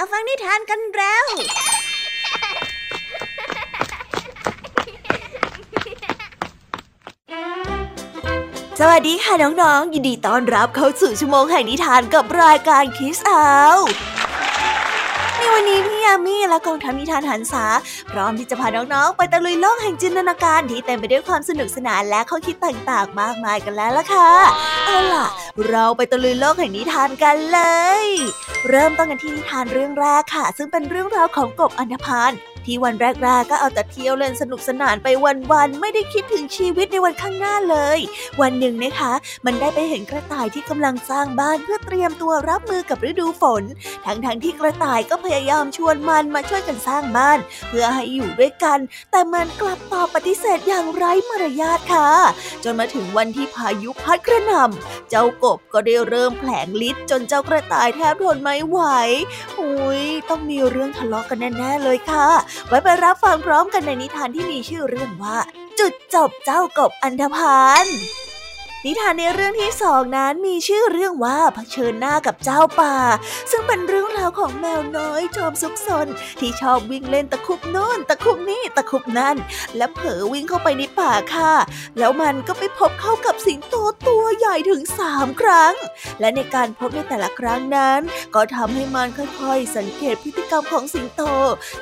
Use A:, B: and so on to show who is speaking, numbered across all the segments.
A: มาฟังนิทานกันแล้ว สวัสดีค่ะน้องๆ ยินดีต้อนรับเข้าสู่ชั่วโมงแห่งนิทานกับรายการคิสเอา วันนี้พี่ยามีและกองทัพนิทานหันษาพร้อมที่จะพาน้องๆ ไปตะลุยโลกแห่งจินตนาการที่เต็มไปด้วยความสนุกสนานและข้อคิดต่างๆ มากมายกันแล้วล่ะค่ะ เอาล่ะ เราไปตะลุยโลกแห่งนิทานกันเลย เริ่มต้นกันที่นิทานเรื่องแรกค่ะ ซึ่งเป็นเรื่องราวของกบอันธพาล ที่วันแรกๆก็เอาแต่เที่ยวเล่นสนุกสนานไปวันๆไม่ได้คิดถึงชีวิตในวันข้างหน้าเลย วันหนึ่งนะคะ มันได้ไปเห็นกระต่ายที่กำลังสร้างบ้านเพื่อเตรียมตัวรับมือกับฤดูฝน ทั้งๆทที่กระต่ายก็พยายามชวนมันมาช่วยกันสร้างบ้าน เพื่อให้อยู่ด้วยกัน แต่มันกลับตอบปฏิเสธอย่างไร้มารยาทค่ะ จนมาถึงวันที่พายุพัดกระหน่ำเจ้ากบก็ได้เริ่มแผลงฤทธิ์จนเจ้ากระต่ายแทบทนไม่ไหวอุ้ยต้องมีเรื่องทะเลาะกันแน่ๆเลยค่ะไว้ไปรับฟังพร้อมกันในนิทานที่มีชื่อเรื่องว่า จุดจบเจ้ากบอันธพาล นิทานในเรื่องที่สองนั้นมีชื่อเรื่องว่าเผชิญหน้ากับเจ้าป่า ซึ่งเป็นเรื่องราวของแมวน้อยจอมซุกซนที่ชอบวิ่งเล่นตะคุบโน่นตะคุบนี่ตะคุบนั่น และเผลอวิ่งเข้าไปในป่าค่ะ แล้วมันก็ไปพบเข้ากับสิงโตตัวใหญ่ถึงสามครั้ง และในการพบในแต่ละครั้งนั้น ก็ทำให้มันค่อยๆ สังเกตพฤติกรรมของสิงโต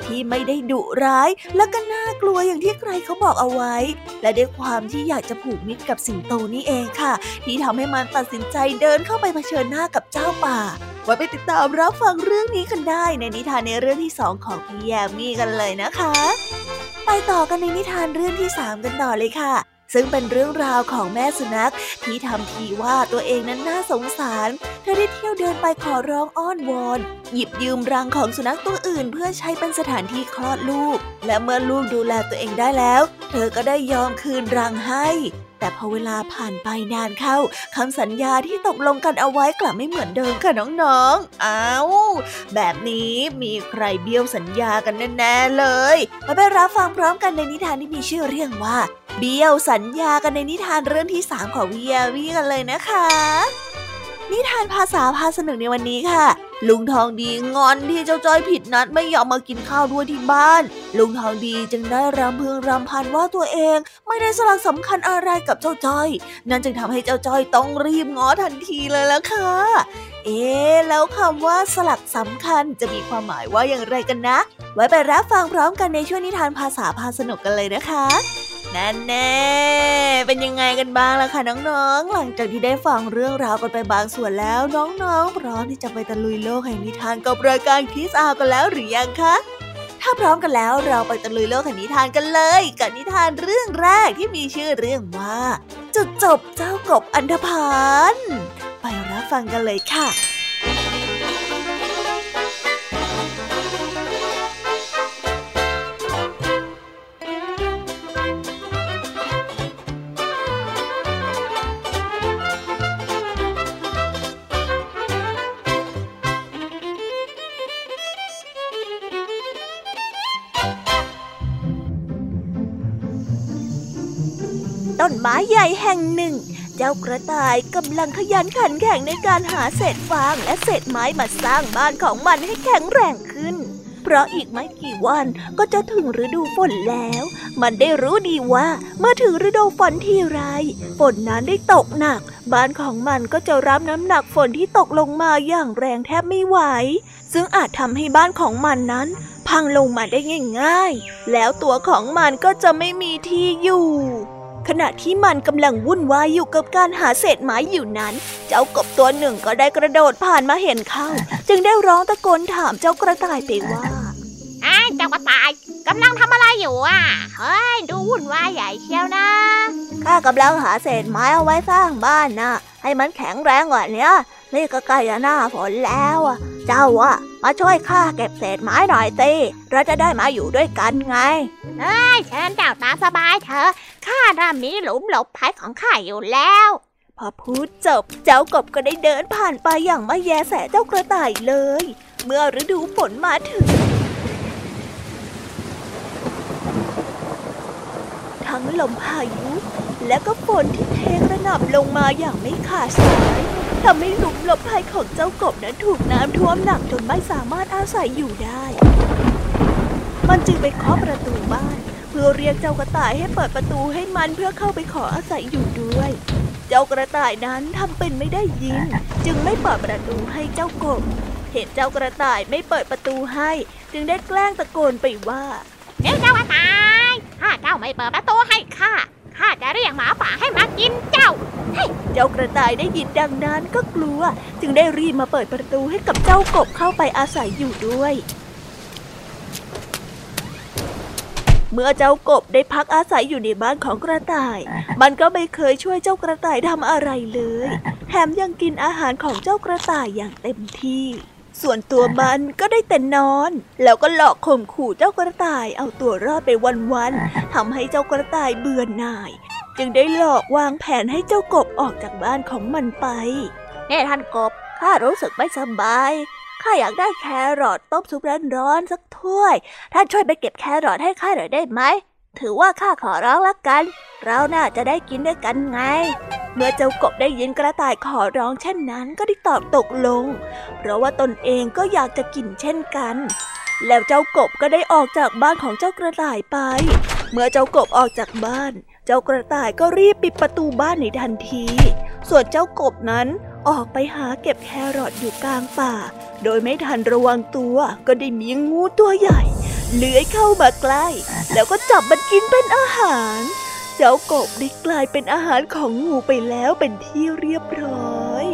A: ที่ไม่ได้ดุร้าย และก็น่ากลัวอย่างที่ใครเขาบอกเอาไว้ และด้วยความที่อยากจะผูกมิตรกับสิงโตนี่เองค่ะ ที่ทำให้มันตัดสินใจเดินเข้าไปเผชิญหน้ากับเจ้าป่าไว้ไปติดตามรับฟังเรื่องนี้กันได้ในนิทานในเรื่องที่สองของพี่แยมมี่กันเลยนะคะ ไปต่อกันในนิทานเรื่องที่สามกันต่อเลยค่ะซึ่งเป็นเรื่องราวของแม่สุนัขที่ทำทีว่าตัวเองนั้นน่าสงสาร เธอได้เที่ยวเดินไปขอร้องอ้อนวอน หยิบยืมรังของสุนัขตัวอื่น เพื่อใช้เป็นสถานที่คลอดลูก และเมื่อลูกดูแลตัวเองได้แล้ว เธอก็ได้ยอมคืนรังให้ แต่พอเวลาผ่านไปนานเข้าคำสัญญาที่ตกลงกันเอาไว้กลับไม่เหมือนเดิมค่ะน้องๆ อ้าว แบบนี้มีใครเบี้ยวสัญญากันแน่ๆเลยมาไปรับฟังพร้อมกันในนิทานที่มีชื่อเรื่องว่า เบี้ยวสัญญากันในนิทานเรื่องที่สามของวิยาวีกันเลยนะคะ นิทานภาษาพาสนุกในวันนี้ค่ะ ลุงทองดีงอนที่เจ้าจ้อยผิดนัดไม่ยอมมากินข้าวด้วยที่บ้าน ลุงทองดีจึงได้รำพึงรำพันว่าตัวเองไม่ได้สลักสำคัญอะไรกับเจ้าจ้อย นั่นจึงทำให้เจ้าจ้อยต้องรีบง้อทันทีเลยละค่ะ เอ๊แล้วคำว่าสลักสำคัญจะมีความหมายว่าอย่างไรกันนะ ไว้ไปรับฟังพร้อมกันในช่วงนิทานภาษาพาสนุกกันเลยนะคะ นั่นแน่ เป็นยังไงกันบ้างล่ะคะน้องๆ หลังจากที่ได้ฟังเรื่องราวกันไปบางส่วนแล้วน้องๆ พร้อมที่จะไปตะลุยโลกแห่งนิทานกับรายการคิสอากันแล้วหรือยังคะ ถ้าพร้อมกันแล้วเราไปตะลุยโลกแห่งนิทานกันเลย กับนิทานเรื่องแรกที่มีชื่อเรื่องว่าจุดจบเจ้ากบอันธพาลไปรับฟังกันเลยค่ะ ต้นไม้ใหญ่แห่งหนึ่ง เจ้ากระต่ายกำลังขยันขันแข็งในการหาเศษฟางและเศษไม้มาสร้างบ้านของมันให้แข็งแรงขึ้น เพราะอีกไม่กี่วันก็จะถึงฤดูฝนแล้ว มันได้รู้ดีว่าเมื่อถึงฤดูฝนที่ไรฝนนั้นได้ตกหนัก บ้านของมันก็จะรับน้ำหนักฝนที่ตกลงมาอย่างแรงแทบไม่ไหว ซึ่งอาจทำให้บ้านของมันนั้นพังลงมาได้ง่ายๆ แล้วตัวของมันก็จะไม่มีที่อยู่ ขณะที่มันกำลังวุ่นวายอยู่กับการหาเศษไม้อยู่นั้น เจ้ากบตัวหนึ่งก็ได้กระโดดผ่านมาเห็นเข้า จึงได้ร้องตะโกนถามเจ้ากระต่ายไปว่า
B: อ้าวเจ้ากระต่ายกำลังทำอะไรอยู่อะ เฮ้ย ดูวุ่นวายใหญ่เชียวนะ
A: ข้ากำลังหาเศษไม้เอาไว้สร้างบ้านนะให้มันแข็งแรงกว่านี้นี่ก็ใกล้จะหน้าฝนแล้วอะเจ้าอะมาช่วยข้าเก็บเศษไม้หน่อยสิเราจะได้มาอยู่ด้วยกันไง
B: เฮ้ยเชิญเจ้าตาสบายเถอะ ข้าน่ามีหลุมหลบภัยของข้าอยู่แล้ว
A: พอพูดจบเจ้ากบก็ได้เดินผ่านไปอย่างไม่แยแสเจ้ากระต่ายเลย เมื่อฤดูฝนมาถึง ทั้งลมพายุ และก็ฝนที่เทกระหน่ำลงมาอย่างไม่ขาดสายทำให้หลุมหลบภัยของเจ้ากบนั้นถูกน้ำท่วมหนักจนไม่สามารถอาศัยอยู่ได้ มันจึงไปเคาะประตูบ้าน เพื่อเรียกเจ้ากระต่ายให้เปิดประตูให้มันเพื่อเข้าไปขออาศัยอยู่ด้วย เจ้ากระต่ายนั้นทำเป็นไม่ได้ยิน จึงไม่เปิดประตูให้เจ้ากบ เห็นเจ้ากระต่ายไม่เปิดประตูให้ จึงได้แกล้งตะโกนไปว่า
B: เจ้าเจ้ากระต่ายถ้าเจ้าไม่เปิดประตูให้ข้าข้าจะเรียกหมาป่าให้มากินเจ้า
A: เจ้ากระต่ายได้ยินดังนั้นก็กลัว จึงได้รีบมาเปิดประตูให้กับเจ้ากบเข้าไปอาศัยอยู่ด้วย เมื่อเจ้ากบได้พักอาศัยอยู่ในบ้านของกระต่าย มันก็ไม่เคยช่วยเจ้ากระต่ายทำอะไรเลย แถมยังกินอาหารของเจ้ากระต่ายอย่างเต็มที่ ส่วนตัวมันก็ได้แต่นอน แล้วก็หลอกข่มขู่เจ้ากระต่ายเอาตัวรอดไปวันๆทำให้เจ้ากระต่ายเบื่อหน่าย จึงได้หลอกวางแผนให้เจ้ากบออกจากบ้านของมันไป
B: เน่ท่านกบ
A: ข้ารู้สึกไม่สบาย ข้าอยากได้แครอทต้มซุปร้อนๆสักถ้วย ท่านช่วยไปเก็บแครอทให้ข้าหน่อยได้ไหม ถือว่าข้าขอร้องละกัน เราน่าจะได้กินด้วยกันไง เมื่อเจ้ากบได้ยินกระต่ายขอร้องเช่นนั้นก็ได้ตอบตกลง เพราะว่าตนเองก็อยากจะกินเช่นกัน แล้วเจ้ากบก็ได้ออกจากบ้านของเจ้ากระต่ายไป เมื่อเจ้ากบออกจากบ้าน เจ้ากระต่ายก็รีบปิดประตูบ้านในทันที ส่วนเจ้ากบนั้น ออกไปหาเก็บแครอทอยู่กลางป่า โดยไม่ทันระวังตัว ก็ได้มีงูตัวใหญ่ เลื้อยเข้ามาใกล้ แล้วก็จับมันกินเป็นอาหาร เจ้ากบได้กลายเป็นอาหารของงูไปแล้วเป็นที่เรียบร้อย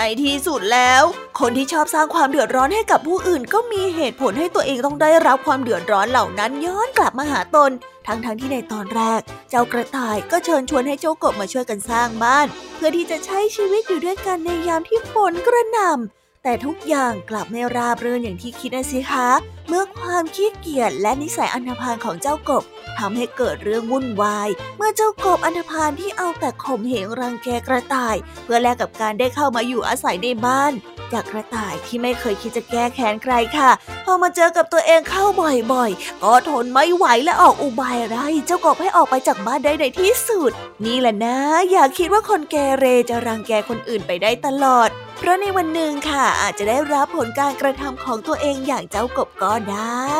A: ในที่สุดแล้ว คนที่ชอบสร้างความเดือดร้อนให้กับผู้อื่น ก็มีเหตุผลให้ตัวเองต้องได้รับความเดือดร้อนเหล่านั้นย้อนกลับมาหาตน ทั้งๆทที่ในตอนแรก เจ้ากระต่ายก็เชิญชวนให้เจ้ากบมาช่วยกันสร้างบ้าน เพื่อที่จะใช้ชีวิตอยู่ด้วยกันในยามที่ฝนกระหน่ำแต่ทุกอย่างกลับไม่ราบรื่นอย่างที่คิดนะสิคะ เมื่อความขี้เกียจและนิสัยอันธพาลของเจ้ากบ ทำให้เกิดเรื่องวุ่นวาย เมื่อเจ้ากบอันธพาลที่เอาแต่ข่มเหงรังแกกระต่าย เพื่อแลกกับการได้เข้ามาอยู่อาศัยในบ้าน จากกระต่ายที่ไม่เคยคิดจะแก้แค้นใครค่ะ พอมาเจอกับตัวเองเข้าบ่อยๆ ก็ทนไม่ไหวและออกอุบายอะไรเจ้ากบให้ออกไปจากบ้านได้ในที่สุด นี่แหละนะ อย่าคิดว่าคนแกเรจะรังแกคนอื่นไปได้ตลอด เพราะในวันหนึ่งค่ะอาจจะได้รับผลการกระทำของตัวเองอย่างเจ้ากบก็ได้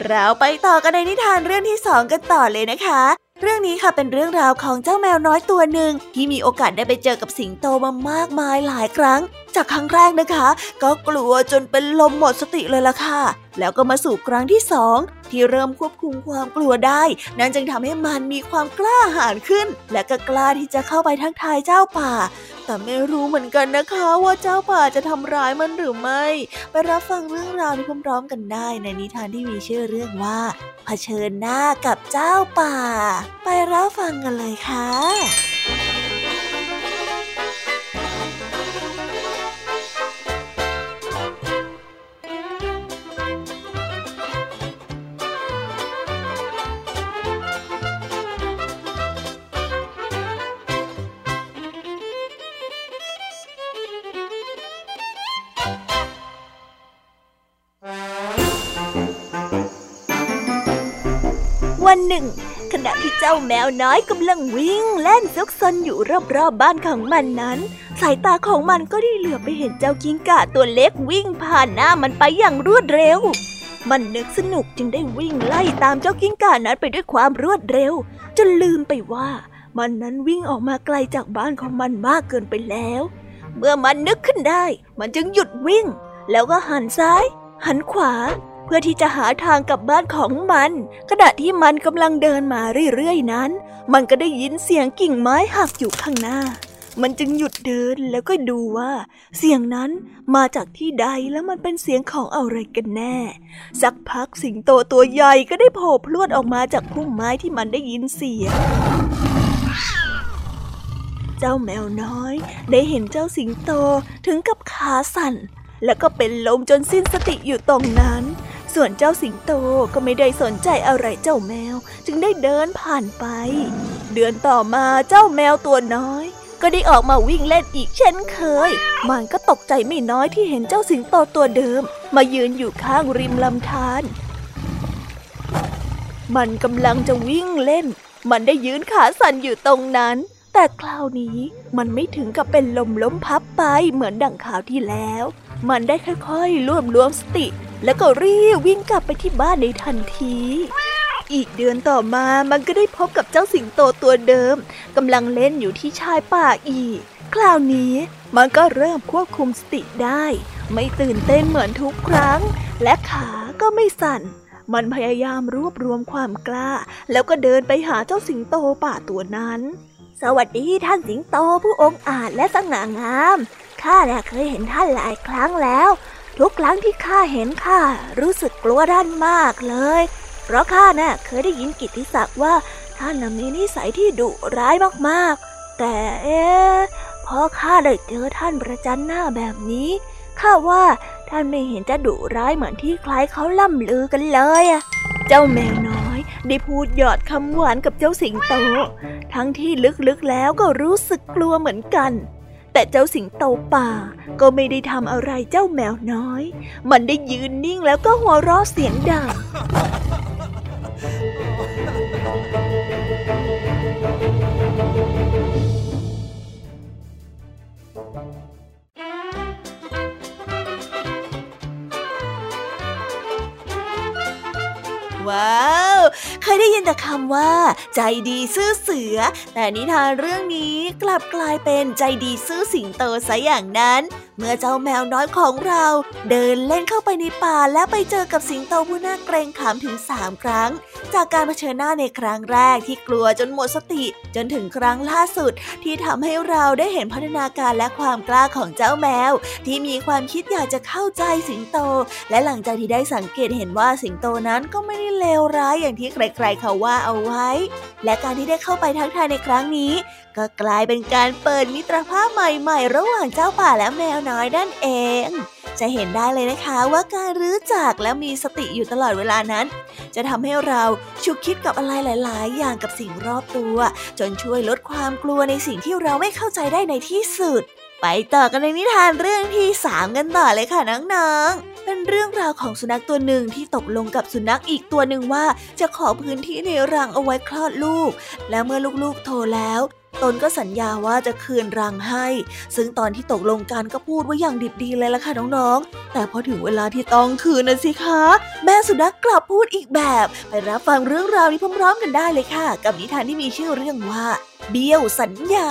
A: เราไปต่อกันในนิทานเรื่องที่สองกันต่อเลยนะคะ เรื่องนี้ค่ะเป็นเรื่องราวของเจ้าแมวน้อยตัวหนึ่งที่มีโอกาสได้ไปเจอกับสิงโตมามากมายหลายครั้ง จากครั้งแรกนะคะ ก็กลัวจนเป็นลมหมดสติเลยล่ะค่ะแล้วก็มาสู่ครั้งที่สองที่เริ่มควบคุมความกลัวได้ นั่นจึงทำให้มันมีความกล้าหาญขึ้น และก็กล้าที่จะเข้าไปทักทายเจ้าป่า แต่ไม่รู้เหมือนกันนะคะว่าเจ้าป่าจะทำร้ายมันหรือไม่ ไปรับฟังเรื่องราวนี้พร้อมๆกันได้ ในนิทานที่มีชื่อเรื่องว่า เผชิญหน้ากับเจ้าป่า ไปรับฟังกันเลยค่ะ วันหนึ่ง ขณะที่เจ้าแมวน้อยกำลังวิ่งเล่นซุกซนอยู่รอบๆบบ้านของมันนั้น สายตาของมันก็ได้เหลือไปเห็นเจ้ากิ้งก่าตัวเล็กวิ่งผ่านหน้ามันไปอย่างรวดเร็ว มันนึกสนุกจึงได้วิ่งไล่ตามเจ้ากิ้งก่านั้นไปด้วยความรวดเร็ว จนลืมไปว่า มันนั้นวิ่งออกมาไกลจากบ้านของมันมากเกินไปแล้ว เมื่อมันนึกขึ้นได้ มันจึงหยุดวิ่ง แล้วก็หันซ้าย หันขวา พื่อที่จะหาทางกลับบ้านของมัน ขณะที่มันกำลังเดินมาเรื่อยๆนั้น มันก็ได้ยินเสียงกิ่งไม้หักอยู่ข้างหน้า มันจึงหยุดเดินแล้วก็ดูว่า เสียงนั้นมาจากที่ใดแล้วมันเป็นเสียงของอะไรกันแน่ สักพักสิงโตตัวใหญ่ก็ได้โผล่พลวดออกมาจากพุ่มไม้ที่มันได้ยินเสียงเจ้าแมวน้อย ได้เห็นเจ้าสิงโตถึงกับขาสั่น แล้วก็เป็นลมจนสิ้นสติอยู่ตรงนั้น ส่วนเจ้าสิงโตก็ไม่ได้สนใจอะไรเจ้าแมว จึงได้เดินผ่านไป เดือนต่อมาเจ้าแมวตัวน้อย ก็ได้ออกมาวิ่งเล่นอีกเช่นเคย มันก็ตกใจไม่น้อยที่เห็นเจ้าสิงโตตัวเดิม มายืนอยู่ข้างริมลำธารมันกำลังจะวิ่งเล่น มันได้ยืนขาสั่นอยู่ตรงนั้น แต่คราวนี้มันไม่ถึงกับเป็นลมล้มพับไปเหมือนดังข่าวที่แล้ว มันได้ค่อยๆรวบรวมสติ แล้วก็รีบวิ่งกลับไปที่บ้านในทันที อีกเดือนต่อมามันก็ได้พบกับเจ้าสิงโตตัวเดิมกำลังเล่นอยู่ที่ชายป่าอีก คราวนี้มันก็เริ่มควบคุมสติได้ ไม่ตื่นเต้นเหมือนทุกครั้ง และขาก็ไม่สั่น มันพยายามรวบรวมความกล้า แล้วก็เดินไปหาเจ้าสิงโตป่าตัวนั้น สวัสดีท่านสิงโตผู้องอาจและสง่างามข้าแน่เคยเห็นท่านหลายครั้งแล้ว ทุกครั้งที่ข้าเห็นข้ารู้สึกกลัวท่านมากเลย เพราะข้าน่ะเคยได้ยินกิติศักดิ์ว่าท่านมีนิสัยที่ดุร้ายมากๆ แต่เอ๊พอข้าได้เจอท่านประจันหน้าแบบนี้ข้าว่าท่านไม่เห็นจะดุร้ายเหมือนที่ใครเขาล่ำลือกันเลยอะเจ้าแมวน้อยได้พูดหยอดคำหวานกับเจ้าสิงโต ทั้งที่ลึกๆแล้วก็รู้สึกกลัวเหมือนกัน แต่เจ้าสิงโตป่าก็ไม่ได้ทำอะไรเจ้าแมวน้อย มันได้ยืนนิ่งแล้วก็หัวเราะเสียงดัง ยได้ยินแต่คำว่า ใจดีซื่อเสือ แต่นิทานเรื่องนี้กลับกลายเป็นใจดีซื่อสิงโตซะอย่างนั้นเมื่อเจ้าแมวน้อยของเราเดินเล่นเข้าไปในป่าและไปเจอกับสิงโตผู้น่าเกรงขามถึงสามครั้ง จากการเผชิญหน้าในครั้งแรกที่กลัวจนหมดสติ จนถึงครั้งล่าสุด ที่ทำให้เราได้เห็นพัฒนาการและความกล้าของเจ้าแมว ที่มีความคิดอยากจะเข้าใจสิงโต และหลังจากที่ได้สังเกตเห็นว่าสิงโตนั้นก็ไม่ได้เลวร้ายอย่างที่ใครๆเขาว่าเอาไว้ และการที่ได้เข้าไปทักทายในครั้งนี้ ก็กลายเป็นการเปิดมิตรภาพใหม่ ๆ ระหว่างเจ้าป่าและแมวน้อยนั่นเอง จะเห็นได้เลยนะคะว่าการรู้จักและมีสติอยู่ตลอดเวลานั้น จะทำให้เราชุกคิดกับอะไรหลาย ๆ อย่างกับสิ่งรอบตัว จนช่วยลดความกลัวในสิ่งที่เราไม่เข้าใจได้ในที่สุด ไปต่อกันในนิทานเรื่องที่สามกันต่อเลยค่ะน้อง ๆเป็นเรื่องราวของสุนัขตัวหนึ่งที่ตกลงกับสุนัขอีกตัวหนึ่งว่า จะขอพื้นที่ในรังเอาไว้คลอดลูก และเมื่อลูกๆโตแล้ว ตนก็สัญญาว่าจะคืนรังให้ ซึ่งตอนที่ตกลงกันก็พูดว่าอย่างดิบดีเลยล่ะค่ะน้องๆ แต่พอถึงเวลาที่ต้องคืนนะสิคะ แม่สุนัขกลับพูดอีกแบบ ไปรับฟังเรื่องราวนี้พร้อมๆกันได้เลยค่ะ กับนิทานที่มีชื่อเรื่องว่า เบี้ยวสัญญา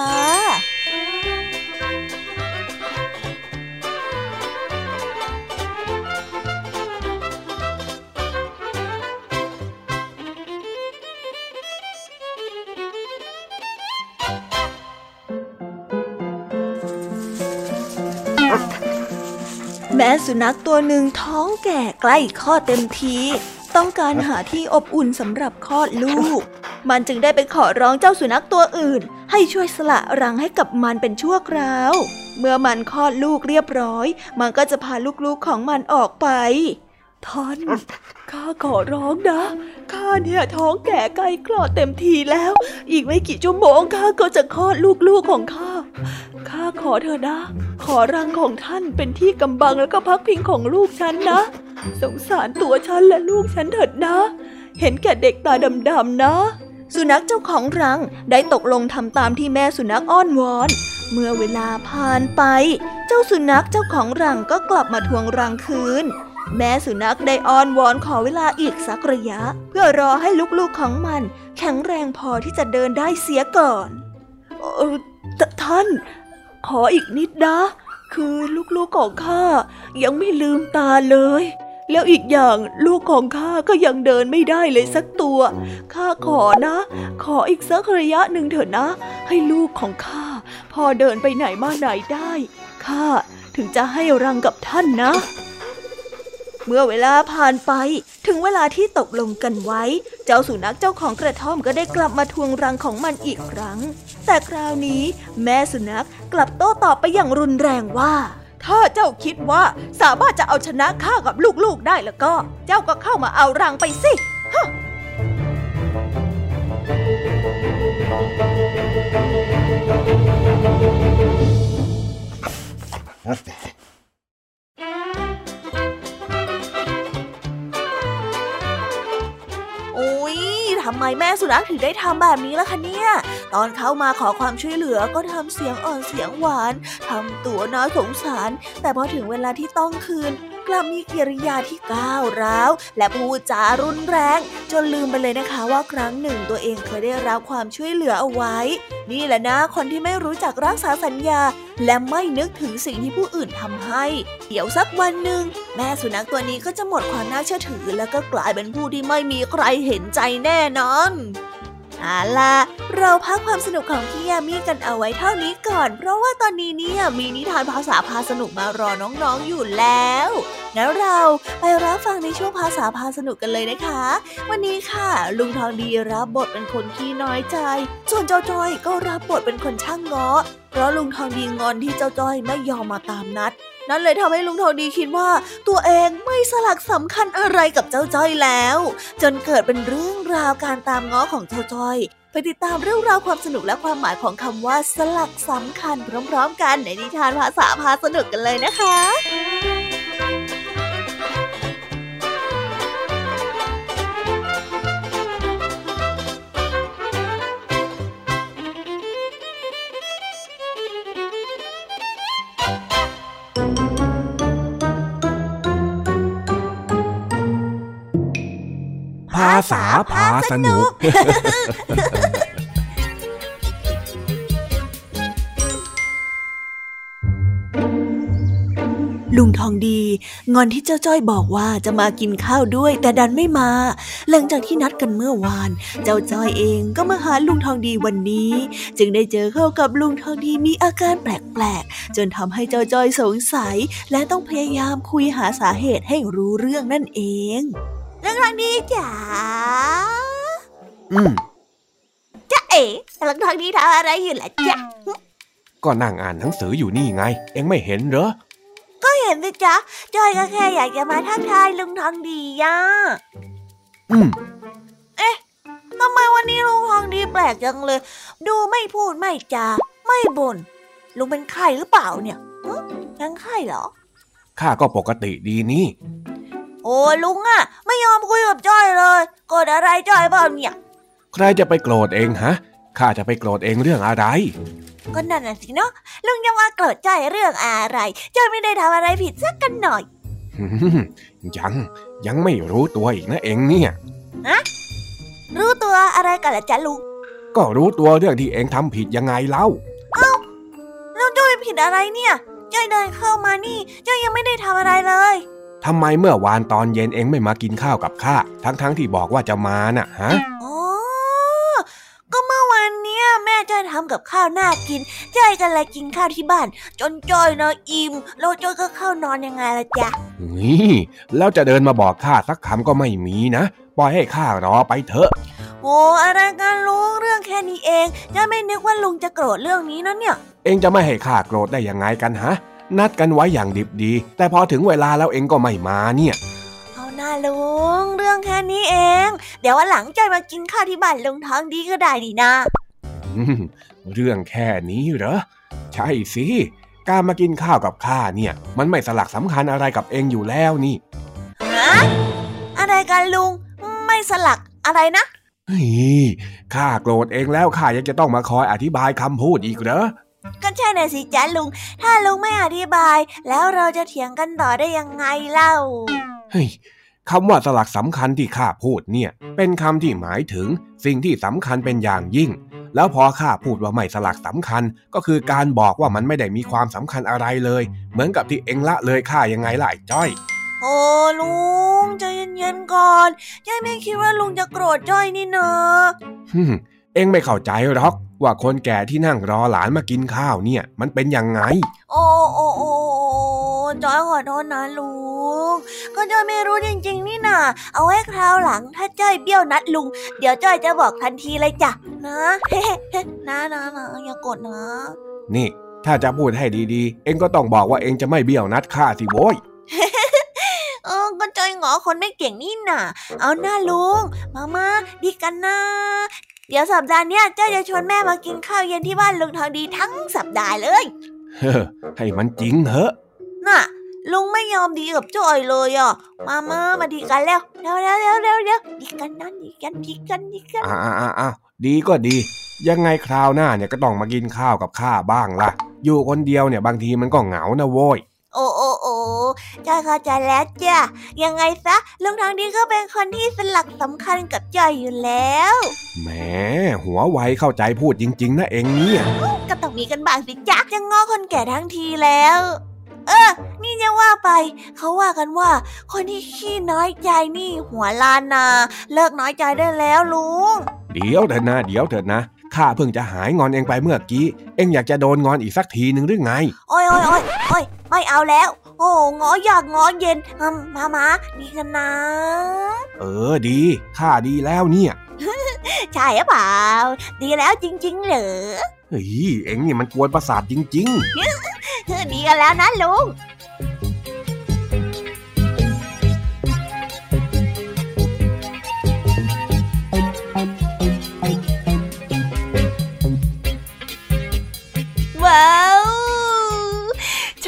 A: ม้สุนัขตัวหนึ่งท้องแก่ใกล้คลอดเต็มที ต้องการหาที่อบอุ่นสำหรับคลอดลูก มันจึงได้ไปขอร้องเจ้าสุนัขตัวอื่น ให้ช่วยสละรังให้กับมันเป็นชั่วคราว เมื่อมันคลอดลูกเรียบร้อย มันก็จะพาลูกๆของมันออกไปท่านข้าขอร้องนะ ข้าเนี่ยท้องแก่ใกล้คลอดเต็มทีแล้ว อีกไม่กี่ชั่วโมงข้าก็จะคลอดลูกๆของข้า ข้าขอเธอนะ ขอรังของท่านเป็นที่กำบังแล้วก็พักพิงของลูกฉันนะ สงสารตัวฉันและลูกฉันเถิดนะ เห็นแก่เด็กตาดำๆนะ สุนัขเจ้าของรังได้ตกลงทำตามที่แม่สุนัขอ้อนวอน เมื่อเวลาผ่านไป เจ้าสุนัขเจ้าของรังก็กลับมาทวงรังคืนแม่สุนัขได้อ้อนวอนขอเวลาอีกสักระยะ เพื่อรอให้ลูกๆของมัน แข็งแรงพอที่จะเดินได้เสียก่อนเออท่าน ขออีกนิดนะ คือลูกๆของข้ายังไม่ลืมตาเลย แล้วอีกอย่างลูกของข้าก็ยังเดินไม่ได้เลยสักตัว ข้าขอนะ ขออีกสักระยะหนึ่งเถอะนะ ให้ลูกของข้าพอเดินไปไหนมาไหนได้ ข้าถึงจะให้รังกับท่านนะ เมื่อเวลาผ่านไปถึงเวลาที่ตกลงกันไว้ เจ้าสุนัขเจ้าของกระท่อมก็ได้กลับมาทวงรังของมันอีกครั้ง แต่คราวนี้แม่สุนัขกลับโต้ตอบไปอย่างรุนแรงว่า ถ้าเจ้าคิดว่าสามารถจะเอาชนะข้ากับลูกๆได้แล้วก็ เจ้าก็เข้ามาเอารังไปสิฮะ แม่สุนัขถึงได้ทำแบบนี้ล่ะคะเนี่ย ตอนเข้ามาขอความช่วยเหลือก็ทำเสียงอ่อนเสียงหวานทำตัวน่าสงสาร แต่พอถึงเวลาที่ต้องคืนกลับมีกิริยาที่ก้าวร้าว และพูดจารุนแรง จนลืมไปเลยนะคะว่าครั้งหนึ่งตัวเองเคยได้รับความช่วยเหลือเอาไว้ นี่แหละนะคนที่ไม่รู้จักรักษาสัญญา และไม่นึกถึงสิ่งที่ผู้อื่นทำให้ เดี๋ยวสักวันหนึ่งแม่สุนัขตัวนี้ก็จะหมดความน่าเชื่อถือ แล้วก็กลายเป็นผู้ที่ไม่มีใครเห็นใจแน่นอน เอาล่ะ เราพักความสนุกของพี่ยามีกันเอาไว้เท่านี้ก่อน เพราะว่าตอนนี้เนี่ยมีนิทานภาษาพาสนุกมารอน้องๆอยู่แล้วงั้นเราไปรับฟังในช่วงภาษาพาสนุกกันเลยนะคะ วันนี้ค่ะ ลุงทองดีรับบทเป็นคนขี้น้อยใจ ส่วนเจ้าจ้อยก็รับบทเป็นคนช่างง้อเพราะลุงทองดีงอนที่เจ้าจ้อยไม่ยอมมาตามนัด นั่นเลยทำให้ลุงทองดีคิดว่า ตัวเองไม่สลักสำคัญอะไรกับเจ้าจ้อยแล้ว จนเกิดเป็นเรื่องราวการตามง้อของเจ้าจ้อย ไปติดตามเรื่องราวความสนุกและความหมายของคำว่าสลักสำคัญพร้อมๆ กันในนิทานภาษาพาสนุกกันเลยนะคะา
C: ษาพาสนุก
A: ลุงทองดี งอนที่เจ้าจ้อยบอกว่าจะมากินข้าวด้วย แต่ดันไม่มา หลังจากที่นัดกันเมื่อวาน เจ้าจ้อยเองก็มาหาลุงทองดีวันนี้ จึงได้เจอเข้ากับลุงทองดีมีอาการแปลกๆจนทำให้เจ้าจ้อยสงสัย และต้องพยายามคุยหาสาเหตุให้รู้เรื่องนั่นเอง ลุงทองดีจ๋า
C: อืม
A: จ๊ะเอ๋ลุงทองดีทำอะไรอยู่ล่ะจ๊ะ
C: ก็นั่งอ่านหนังสืออยู่นี่ไง เอ็งไม่เห็นเหรอ
A: ก็เห็นสิจ๊ะจ้อยก็แค่อยากจะมาทักทายลุงทองดีย่ะ
C: อืม
A: ทำไมวันนี้ลุงทองดีแปลกจังเลย ดูไม่พูดไม่จาไม่บน่นลุงเป็นไข้หรือเปล่าเนี่ยหึเป็นไข้เหรอ
C: ข้าก็ปกติดีนี่
A: โอ้ ลุงอะไม่ยอมคุยกับจ้อยเลยโกรธอะไรจ้อยเปล่าเนี่ย
C: ใครจะไปโกรธเองฮะข้าจะไปโกรธเองเรื่องอะไร
A: ก็นั่นน่ะสิเนาะลุงจะมาโกรธจ้อยเรื่องอะไรจ้อยไม่ได้ทำอะไรผิดสักกันหน่อย
C: หืมยังยังไม่รู้ตัวอีกนะเองเนี่ย
A: รู้ตัวอะไรกันล่ะจ๊ะลุง
C: ก็รู้ตัวเรื่องที่เองทำผิดยังไงเล่า
A: แล้วจ้อยผิดอะไรเนี่ยจ้อยเดินเข้ามานี่จ้อยยังไม่ได้ทำอะไรเลย
C: ทำไมเมื่อวานตอนเย็นเองไม่มากินข้าวกับข้าทั้งๆที่บอกว่าจะมาน่ะฮะ
A: อ๋อก็เมื่อวันเนี้ยแม่จ้อยทำกับข้าวน่ากินจ้อยก็เลยกินข้าวที่บ้าน จนจ้อยนะอิ่มแล้วจ้อยก็เข้านอนยังไงล่ะจ๊ะ
C: นี่แล้วจะเดินมาบอกข้าสักคำก็ไม่มีนะปล่อยให้ข้ารอไปเถอะ
A: โอ้อะไรกันลุงเรื่องแค่นี้เองจ้อยไม่นึกว่าลุงจะโกรธเรื่องนี้นะเนี่ย
C: เองจะไม่ให้ข้าโกรธได้ยังไงกันฮะ นัดกันไว้อย่างดิบดี แต่พอถึงเวลาแล้วเองก็ไม่มาเนี่ย
A: เอาหน้าลุง เรื่องแค่นี้เอง เดี๋ยววันหลังจ้อยมากินข้าวที่บ้านลุงท้องดีก็ได้ดีนะ
C: อืมเรื่องแค่นี้เหรอ ใช่สิ การมากินข้าวกับข้าเนี่ย มันไม่สลักสำคัญอะไรกับเองอยู่แล้วนี่
A: ฮะอะไรกันลุง ไม่สลักอะไรนะ
C: เฮ้ยข้าโกรธเองแล้วข้ายังจะต้องมาคอยอธิบายคำพูดอีกเหรอ
A: ก็ใช่น่ะสิจ๊ะลุง ถ้าลุงไม่อธิบาย แล้วเราจะเถียงกันต่อได้ยังไงเล่า
C: เฮ้ยคำว่าสลักสำคัญที่ข้าพูดเนี่ย เป็นคำที่หมายถึงสิ่งที่สำคัญเป็นอย่างยิ่ง แล้วพอข้าพูดว่าไม่สลักสำคัญ ก็คือการบอกว่ามันไม่ได้มีความสำคัญอะไรเลย เหมือนกับที่เองละเลยข้ายังไงล่ะไอ้จ้อย
A: โอ้ลุงใจเย็นๆก่อนจ้อยไม่คิดว่าลุงจะโกรธจ้อยนี่เนอะ
C: ฮึ่ม เองไม่เข้าใจหรอกว่าคนแก่ที่นั่งรอหลานมากินข้าวเนี่ย มันเป็นยังไง
A: โอ้โอ้โอ้จ้อยขอโทษนะลุง ก็จ้อยไม่รู้จริง ๆ นี่นาเอาไว้คราวหลังถ้าจ้อยเบี้ยวนัดลุง เดี๋ยวจ้อยจะบอกทันทีเลยจ้ะนะนะนะนะอย่าโกรธนะ
C: นี่ ถ้าจะพูดให้ดีๆ เองก็ต้องบอกว่าเองจะไม่เบี้ยวนัดข้าสิโว้ย
D: เออก็ใจหงอคนไม่เก่งนี่น่ะ เอาหน้าลุง มามาดีกันนะ เดี๋ยวสัปดาห์นี้เจ้าจะชวนแม่มากินข้าวเย็นที่บ้านลุงทองดีทั้งสัปดาห์เลย
C: เฮ้ให้มันจริงเหอะ
D: น่ะลุงไม่ยอมดีกับจ้อยเลยอะ มามามาดีกันแล้วเร็วเร็วเร็วเร็วเร็วดีกันนั่นดีกันดีกันดีกัน
C: อ่าอ่าอ่าดีก็ดี ยังไงคราวหน้าเนี่ยก็ต้องมากินข้าวกับข้าบ้างล่ะ อยู่คนเดียวเนี่ยบางทีมันก็เหงานะโว้ย
D: โอ้โอ้โอ้ จ้าเข้าใจแล้วจ้ะยังไงซะลุงทางดีก็เป็นคนที่สลักสำคัญกับจ้อยอยู่แล้ว
C: แหมหัวไวเข้าใจพูดจริง ๆ นะเองเนี่ย
D: ก็ต้องมีกันบ้างสิจ๊ะจะงอคนแก่ทั้งทีแล้ว เออ นี่จะว่าไป เขาว่ากันว่า คนที่ขี้น้อยใจนี่ หัวลานนา เลิกน้อยใจได้แล้วลุง
C: เดี๋ยวเถิดนะ เดี๋ยวเถิดนะข้าเพิ่งจะหายงอนเองไปเมื่อกี้ เองอยากจะโดนงอนอีกสักทีหนึ่งหรือไง
D: โอ้ยโอ้ยโอ้ยโอ้ยไม่เอาแล้ว โอ้งออยากงอเย็นมามาดีกันนะ
C: เออดีข้าดีแล้วเนี่ย
D: ใช่หรือเปล่า ดีแล้วจริง ๆ เหรอ
C: เฮ้ยเอ็งนี่มันกวนประสาทจริง
D: ๆ ดีกันแล้วนะลุง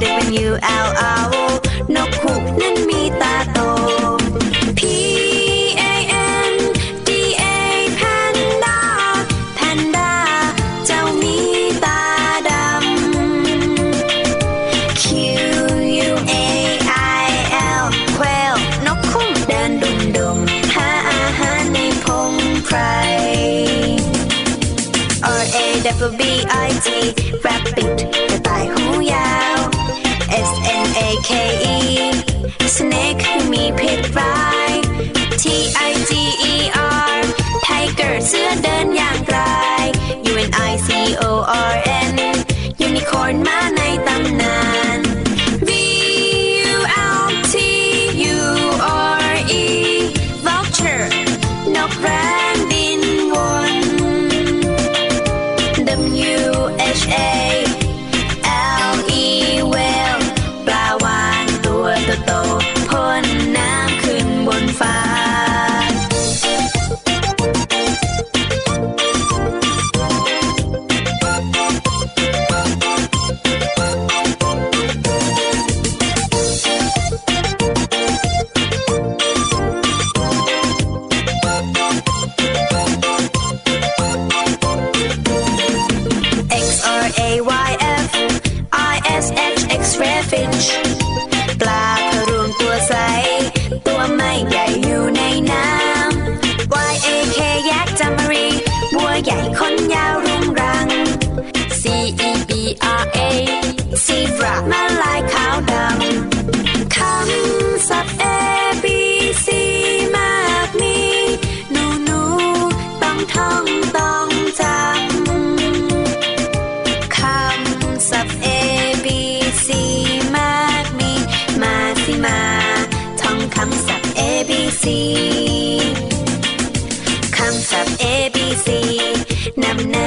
D: ได้เป็น U L O นกขู่นั้นมีตาโต P A N D A Panda Panda เจ้ามีตาดำ Q U A I L แควลนกคุ้งเดินดุมดุมหาอาหารในพงไพร R A W B I T rabbit are